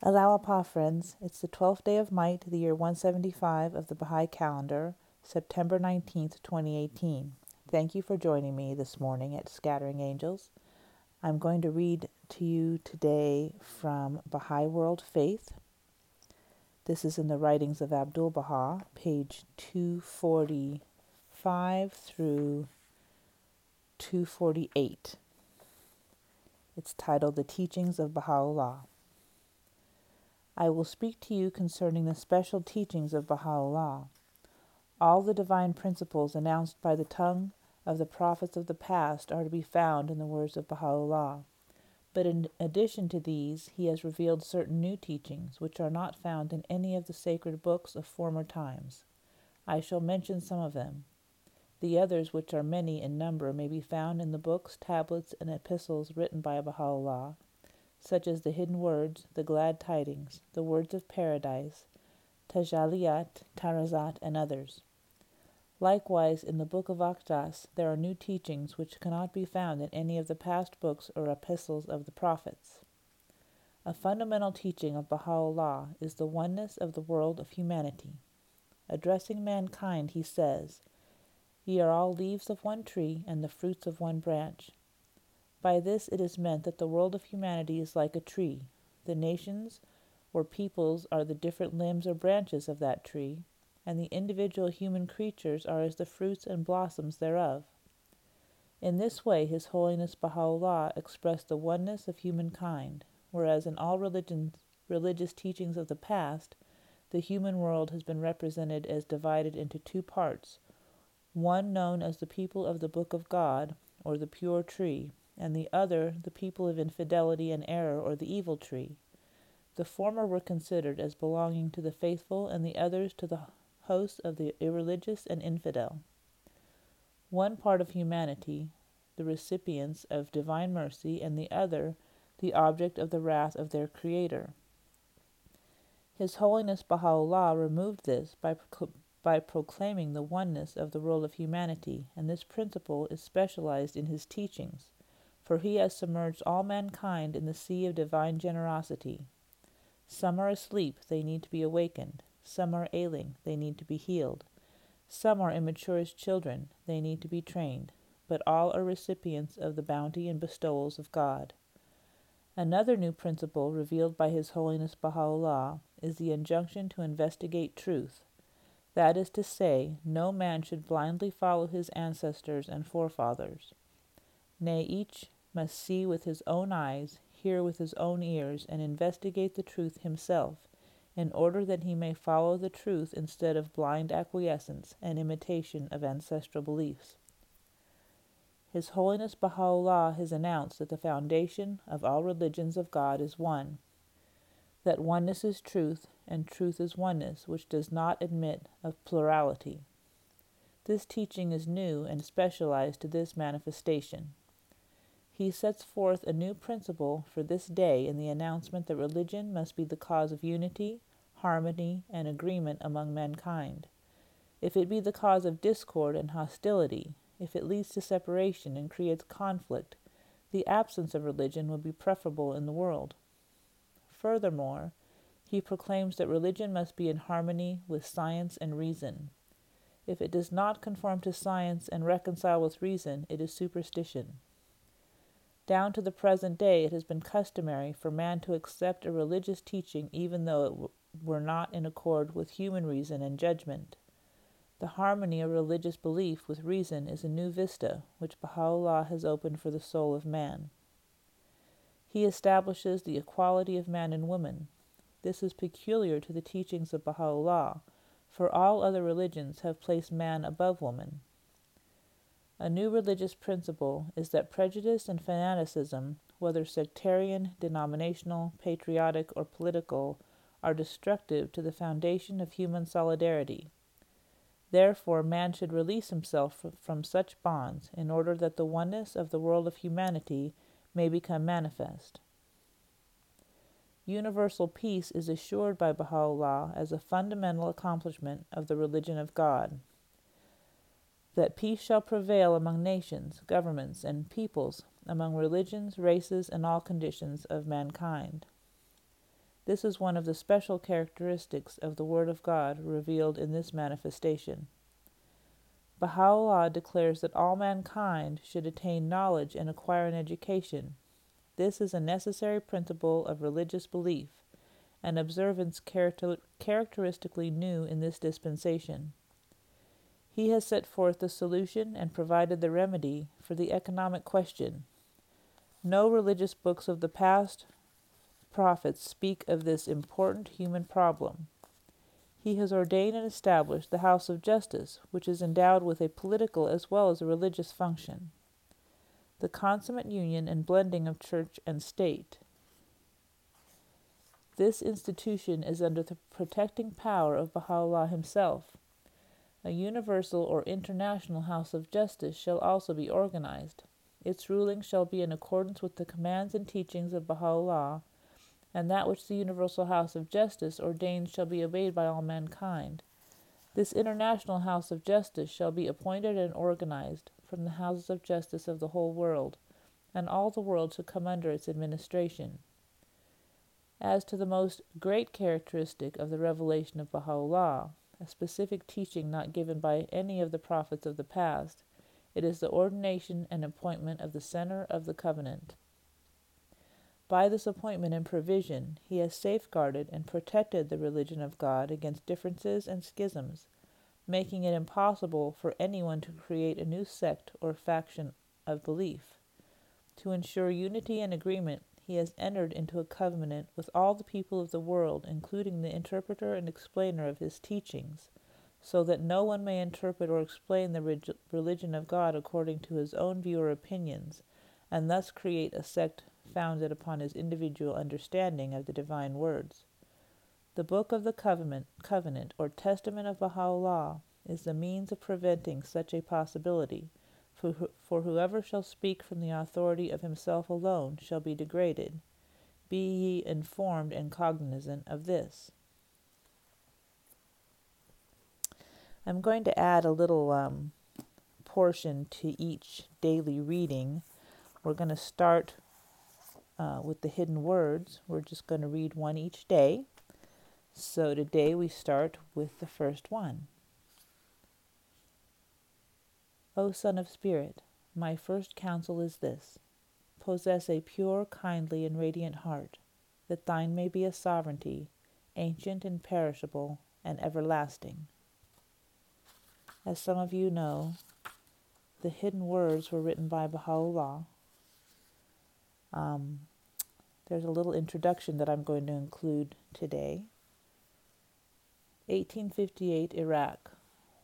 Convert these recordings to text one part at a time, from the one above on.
Allah-u-Abha friends, it's the 12th day of Might, the year 175 of the Baha'i calendar, September 19th, 2018. Thank you for joining me this morning at Scattering Angels. I'm going to read to you today from Baha'i World Faith. This is in the writings of Abdul Baha, page 245 through 248. It's titled The Teachings of Baha'u'llah. I will speak to you concerning the special teachings of Baha'u'llah. All the divine principles announced by the tongue of the prophets of the past are to be found in the words of Baha'u'llah. But in addition to these, he has revealed certain new teachings which are not found in any of the sacred books of former times. I shall mention some of them. The others, which are many in number, may be found in the books, tablets, and epistles written by Baha'u'llah such as the hidden words, the glad tidings, the words of paradise, Tajaliyat, Tarazat, and others. Likewise, in the Book of Aqdas, there are new teachings which cannot be found in any of the past books or epistles of the prophets. A fundamental teaching of Baha'u'llah is the oneness of the world of humanity. Addressing mankind, he says, Ye are all leaves of one tree and the fruits of one branch. By this it is meant that the world of humanity is like a tree. The nations or peoples are the different limbs or branches of that tree, and the individual human creatures are as the fruits and blossoms thereof. In this way, His Holiness Baha'u'llah expressed the oneness of humankind, whereas in all religions, religious teachings of the past, the human world has been represented as divided into two parts one known as the people of the Book of God, or the pure tree, and the other the people of infidelity and error or the evil tree. The former were considered as belonging to the faithful, and the others to the host of the irreligious and infidel. One part of humanity, the recipients of divine mercy, and the other, the object of the wrath of their Creator. His Holiness Baha'u'llah removed this by, by proclaiming the oneness of the role of humanity, and this principle is specialized in his teachings for he has submerged all mankind in the sea of divine generosity. Some are asleep, they need to be awakened. Some are ailing, they need to be healed. Some are immature as children, they need to be trained. But all are recipients of the bounty and bestowals of God. Another new principle revealed by His Holiness Baha'u'llah is the injunction to investigate truth. That is to say, no man should blindly follow his ancestors and forefathers. Nay, each must see with his own eyes, hear with his own ears, and investigate the truth himself, in order that he may follow the truth instead of blind acquiescence and imitation of ancestral beliefs. His Holiness Baha'u'llah has announced that the foundation of all religions of God is one, that oneness is truth, and truth is oneness, which does not admit of plurality. This teaching is new and specialized to this manifestation. He sets forth a new principle for this day in the announcement that religion must be the cause of unity, harmony, and agreement among mankind. If it be the cause of discord and hostility, if it leads to separation and creates conflict, the absence of religion would be preferable in the world. Furthermore, he proclaims that religion must be in harmony with science and reason. If it does not conform to science and reconcile with reason, it is superstition. Down to the present day, it has been customary for man to accept a religious teaching even though it w- were not in accord with human reason and judgment. The harmony of religious belief with reason is a new vista which Baha'u'llah has opened for the soul of man. He establishes the equality of man and woman. This is peculiar to the teachings of Baha'u'llah, for all other religions have placed man above woman. A new religious principle is that prejudice and fanaticism, whether sectarian, denominational, patriotic, or political, are destructive to the foundation of human solidarity. Therefore, man should release himself from such bonds in order that the oneness of the world of humanity may become manifest. Universal peace is assured by Baha'u'llah as a fundamental accomplishment of the religion of God that peace shall prevail among nations, governments, and peoples, among religions, races, and all conditions of mankind. This is one of the special characteristics of the Word of God revealed in this manifestation. Baha'u'llah declares that all mankind should attain knowledge and acquire an education. This is a necessary principle of religious belief, an observance character- characteristically new in this dispensation. He has set forth the solution and provided the remedy for the economic question. No religious books of the past prophets speak of this important human problem. He has ordained and established the House of Justice, which is endowed with a political as well as a religious function. The consummate union and blending of church and state. This institution is under the protecting power of Baha'u'llah himself. A universal or international House of Justice shall also be organized. Its ruling shall be in accordance with the commands and teachings of Baha'u'llah and that which the universal house of justice ordains shall be obeyed by all mankind. This international house of justice shall be appointed and organized from the houses of justice of the whole world, and all the world shall come under its administration. As to the most great characteristic of the revelation of Baha'u'llah, a specific teaching not given by any of the prophets of the past, it is the ordination and appointment of the center of the covenant. By this appointment and provision, he has safeguarded and protected the religion of God against differences and schisms, making it impossible for anyone to create a new sect or faction of belief. To ensure unity and agreement, he has entered into a covenant with all the people of the world, including the interpreter and explainer of his teachings, so that no one may interpret or explain the religion of God according to his own view or opinions, and thus create a sect founded upon his individual understanding of the divine words. The Book of the Covenant, Covenant or Testament of Baha'u'llah is the means of preventing such a possibility, for, for whoever shall speak from the authority of himself alone shall be degraded. Be ye informed and cognizant of this. I'm going to add a little um, portion to each daily reading. We're going to start uh, with the hidden words. We're just going to read one each day. So today we start with the first one. O Son of Spirit, my first counsel is this possess a pure, kindly, and radiant heart, that thine may be a sovereignty, ancient and perishable, and everlasting. As some of you know, the hidden words were written by Baha'u'llah. Um, there's a little introduction that I'm going to include today. 1858 Iraq.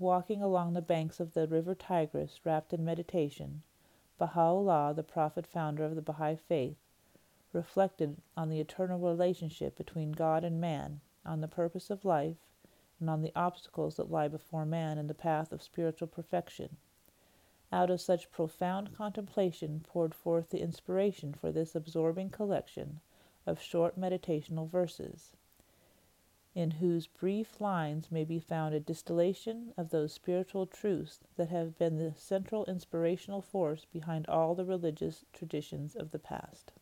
Walking along the banks of the river Tigris, wrapped in meditation, Baha'u'llah, the prophet founder of the Baha'i faith, reflected on the eternal relationship between God and man, on the purpose of life, and on the obstacles that lie before man in the path of spiritual perfection. Out of such profound contemplation poured forth the inspiration for this absorbing collection of short meditational verses, in whose brief lines may be found a distillation of those spiritual truths that have been the central inspirational force behind all the religious traditions of the past.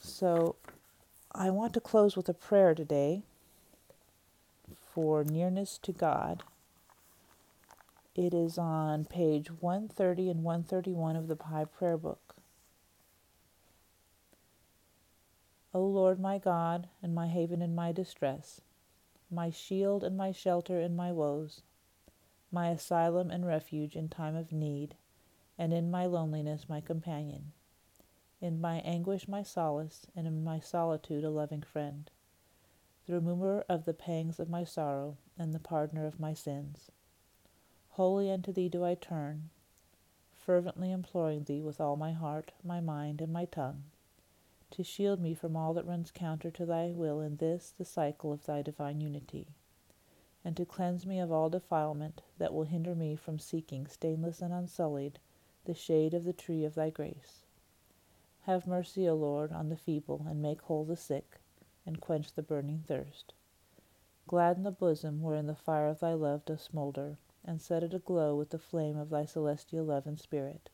So, I want to close with a prayer today for nearness to God it is on page 130 and 131 of the Baha'i Prayer Book. O Lord my God, and my haven in my distress, my shield and my shelter in my woes, my asylum and refuge in time of need, and in my loneliness my companion, in my anguish my solace, and in my solitude a loving friend, the remover of the pangs of my sorrow, and the pardoner of my sins. Wholly unto thee do I turn, fervently imploring thee with all my heart, my mind, and my tongue, to shield me from all that runs counter to thy will in this, the cycle of thy divine unity, and to cleanse me of all defilement that will hinder me from seeking, stainless and unsullied, the shade of the tree of thy grace. Have mercy, O Lord, on the feeble, and make whole the sick, and quench the burning thirst. Gladden the bosom wherein the fire of thy love doth smoulder, and set it aglow with the flame of thy celestial love and spirit.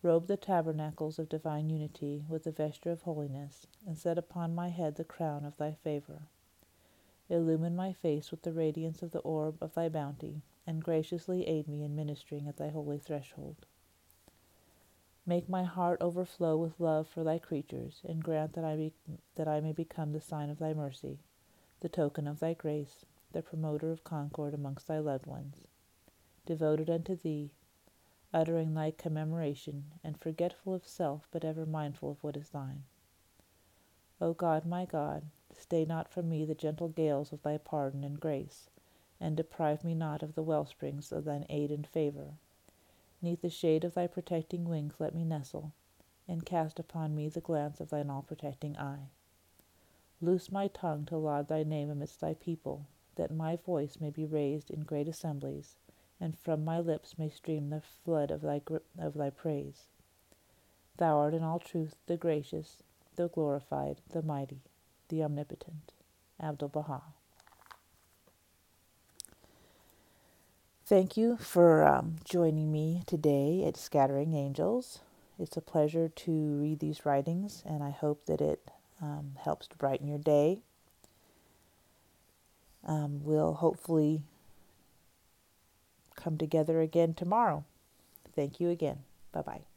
Robe the tabernacles of divine unity with the vesture of holiness, and set upon my head the crown of thy favor. Illumine my face with the radiance of the orb of thy bounty, and graciously aid me in ministering at thy holy threshold. Make my heart overflow with love for thy creatures, and grant that I, be, that I may become the sign of thy mercy, the token of thy grace, the promoter of concord amongst thy loved ones. Devoted unto thee, uttering thy commemoration, and forgetful of self, but ever mindful of what is thine. O God, my God, stay not from me the gentle gales of thy pardon and grace, and deprive me not of the well springs of thine aid and favor. Neath the shade of thy protecting wings let me nestle, and cast upon me the glance of thine all protecting eye. Loose my tongue to laud thy name amidst thy people, that my voice may be raised in great assemblies, and from my lips may stream the flood of thy, of thy praise. Thou art in all truth the gracious, the glorified, the mighty, the omnipotent. Abdu'l Baha. Thank you for um, joining me today at Scattering Angels. It's a pleasure to read these writings, and I hope that it um, helps to brighten your day. Um, we'll hopefully come together again tomorrow. Thank you again. Bye bye.